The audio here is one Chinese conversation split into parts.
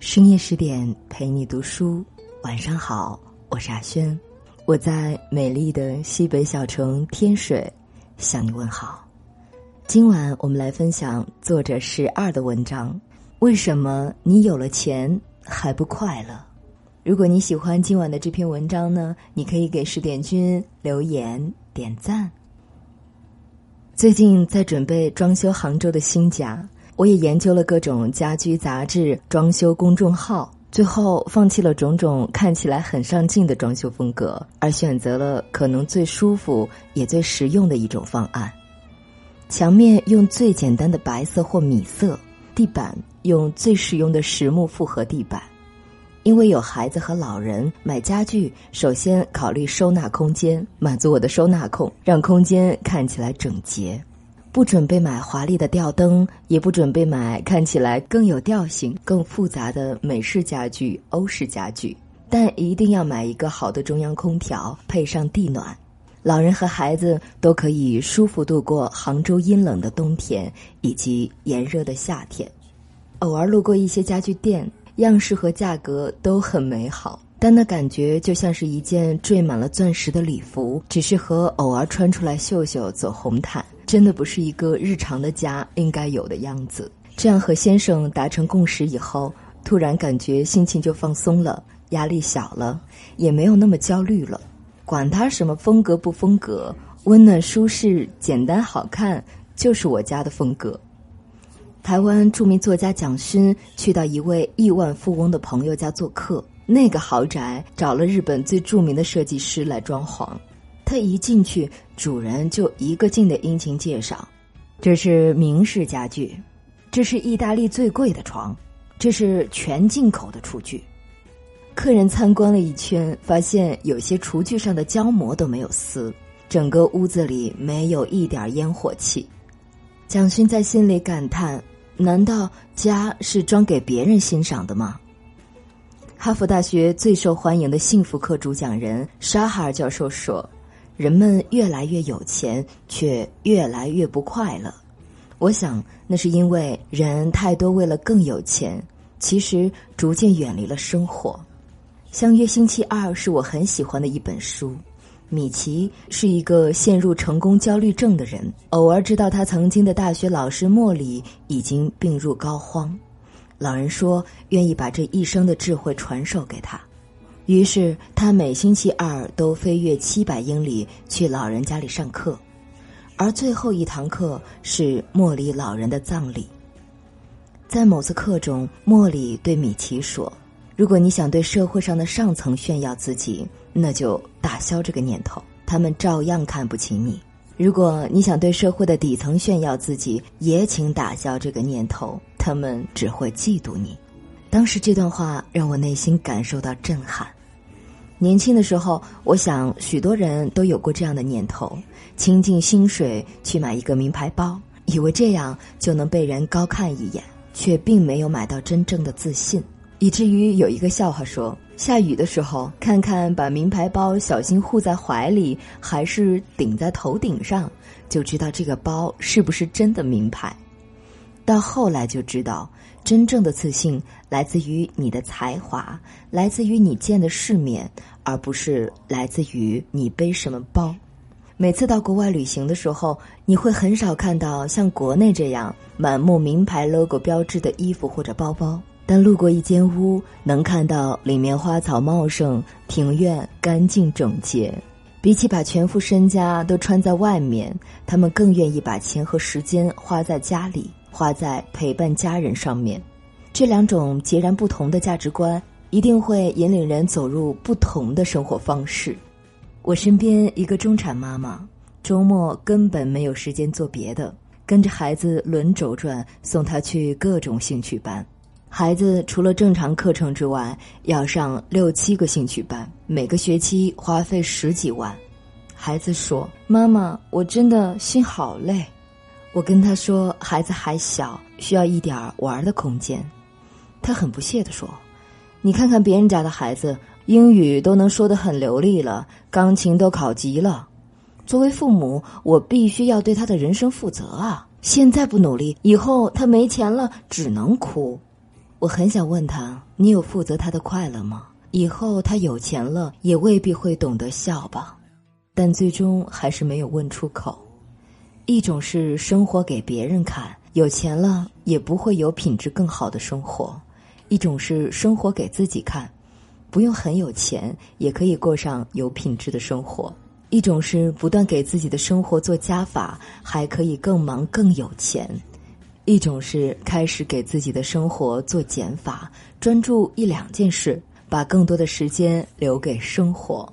深夜十点陪你读书，晚上好，我是阿轩，我在美丽的西北小城天水向你问好。今晚我们来分享作者十二的文章：为什么你有了钱还不快乐？如果你喜欢今晚的这篇文章呢，你可以给十点君留言点赞。最近在准备装修杭州的新家。我也研究了各种家居杂志、装修公众号，最后放弃了种种看起来很上镜的装修风格，而选择了可能最舒服也最实用的一种方案：墙面用最简单的白色或米色，地板用最实用的实木复合地板。因为有孩子和老人，买家具首先考虑收纳空间，满足我的收纳控，让空间看起来整洁。不准备买华丽的吊灯，也不准备买看起来更有调性、更复杂的美式家具、欧式家具，但一定要买一个好的中央空调，配上地暖，老人和孩子都可以舒服度过杭州阴冷的冬天以及炎热的夏天。偶尔路过一些家具店，样式和价格都很美好，但那感觉就像是一件缀满了钻石的礼服，只适合偶尔穿出来秀秀、走红毯。真的不是一个日常的家应该有的样子。这样和先生达成共识以后，突然感觉心情就放松了，压力小了，也没有那么焦虑了。管他什么风格不风格，温暖舒适、简单好看，就是我家的风格。台湾著名作家蒋勋去到一位亿万富翁的朋友家做客，那个豪宅找了日本最著名的设计师来装潢。他一进去，主人就一个劲的殷勤介绍：“这是明式家具，这是意大利最贵的床，这是全进口的厨具。”客人参观了一圈，发现有些厨具上的胶膜都没有撕，整个屋子里没有一点烟火气。蒋勋在心里感叹：“难道家是装给别人欣赏的吗？”哈佛大学最受欢迎的幸福课主讲人沙哈尔教授说。人们越来越有钱，却越来越不快乐。我想，那是因为人太多为了更有钱，其实逐渐远离了生活。《相约星期二》是我很喜欢的一本书。米奇是一个陷入成功焦虑症的人，偶尔知道他曾经的大学老师莫里已经病入膏肓，老人说愿意把这一生的智慧传授给他。于是他每星期二都飞越七百英里去老人家里上课，而最后一堂课是莫里老人的葬礼。在某次课中，莫里对米奇说：“如果你想对社会上的上层炫耀自己，那就打消这个念头，他们照样看不起你；如果你想对社会的底层炫耀自己，也请打消这个念头，他们只会嫉妒你。”当时这段话让我内心感受到震撼。年轻的时候，我想许多人都有过这样的念头：倾尽薪水去买一个名牌包，以为这样就能被人高看一眼，却并没有买到真正的自信。以至于有一个笑话说：下雨的时候，看看把名牌包小心护在怀里，还是顶在头顶上，就知道这个包是不是真的名牌。到后来就知道。真正的自信来自于你的才华，来自于你见的世面，而不是来自于你背什么包。每次到国外旅行的时候，你会很少看到像国内这样满目名牌 logo 标志的衣服或者包包。但路过一间屋，能看到里面花草茂盛，庭院干净整洁。比起把全副身家都穿在外面，他们更愿意把钱和时间花在家里。花在陪伴家人上面，这两种截然不同的价值观，一定会引领人走入不同的生活方式。我身边一个中产妈妈，周末根本没有时间做别的，跟着孩子轮轴转，送他去各种兴趣班。孩子除了正常课程之外，要上六七个兴趣班，每个学期花费十几万。孩子说：“妈妈，我真的心好累。”我跟他说：“孩子还小，需要一点玩的空间。”他很不屑地说：“你看看别人家的孩子，英语都能说得很流利了，钢琴都考级了。作为父母，我必须要对他的人生负责啊！现在不努力，以后他没钱了，只能哭。”我很想问他：你有负责他的快乐吗？以后他有钱了，也未必会懂得笑吧。但最终还是没有问出口。一种是生活给别人看，有钱了也不会有品质更好的生活；一种是生活给自己看，不用很有钱也可以过上有品质的生活；一种是不断给自己的生活做加法，还可以更忙更有钱；一种是开始给自己的生活做减法，专注一两件事，把更多的时间留给生活。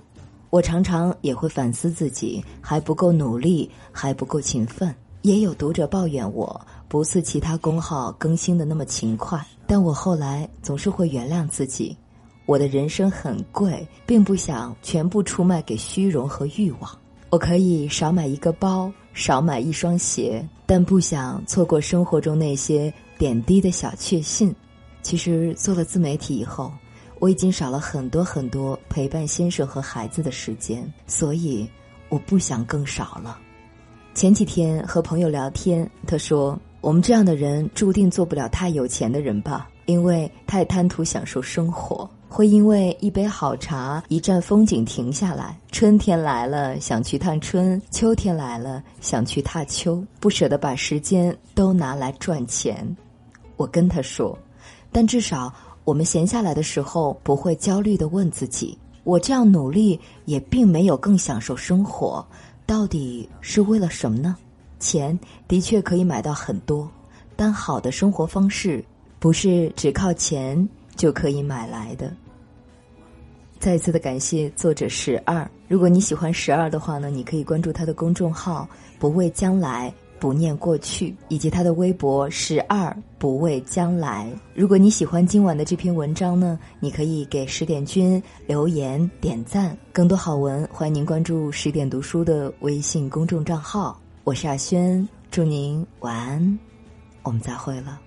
我常常也会反思自己还不够努力，还不够勤奋。也有读者抱怨我不似其他公号更新的那么勤快，但我后来总是会原谅自己。我的人生很贵，并不想全部出卖给虚荣和欲望。我可以少买一个包，少买一双鞋，但不想错过生活中那些点滴的小确幸。其实做了自媒体以后。我已经少了很多很多陪伴先生和孩子的时间，所以我不想更少了。前几天和朋友聊天，他说：“我们这样的人注定做不了太有钱的人吧，因为太贪图享受生活，会因为一杯好茶、一站风景停下来。春天来了想去探春，秋天来了想去踏秋，不舍得把时间都拿来赚钱。”我跟他说：“但至少。”我们闲下来的时候，不会焦虑的问自己：我这样努力，也并没有更享受生活，到底是为了什么呢？钱的确可以买到很多，但好的生活方式，不是只靠钱就可以买来的。再一次的感谢作者十二，如果你喜欢十二的话呢，你可以关注他的公众号“不畏将来”。不念过去，以及他的微博十二不畏将来。如果你喜欢今晚的这篇文章呢，你可以给十点君留言点赞。更多好文，欢迎您关注十点读书的微信公众账号。我是阿轩，祝您晚安，我们再会了。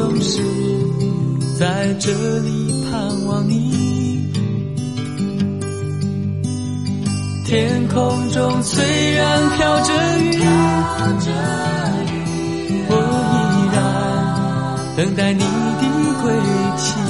总是在这里盼望你。天空中虽然飘着雨，我依然等待你的归期。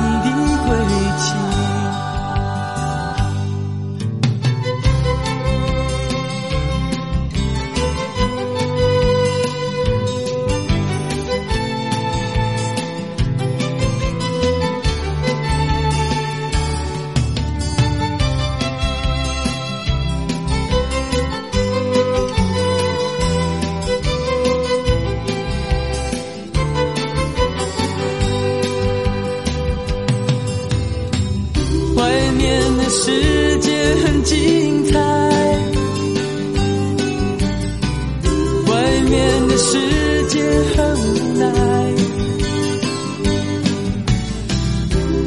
精彩，外面的世界很无奈。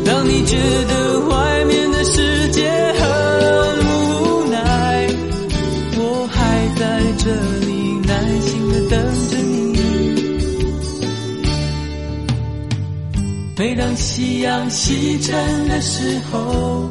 当你觉得外面的世界很无奈，我还在这里耐心的等着你。每当夕阳西沉的时候，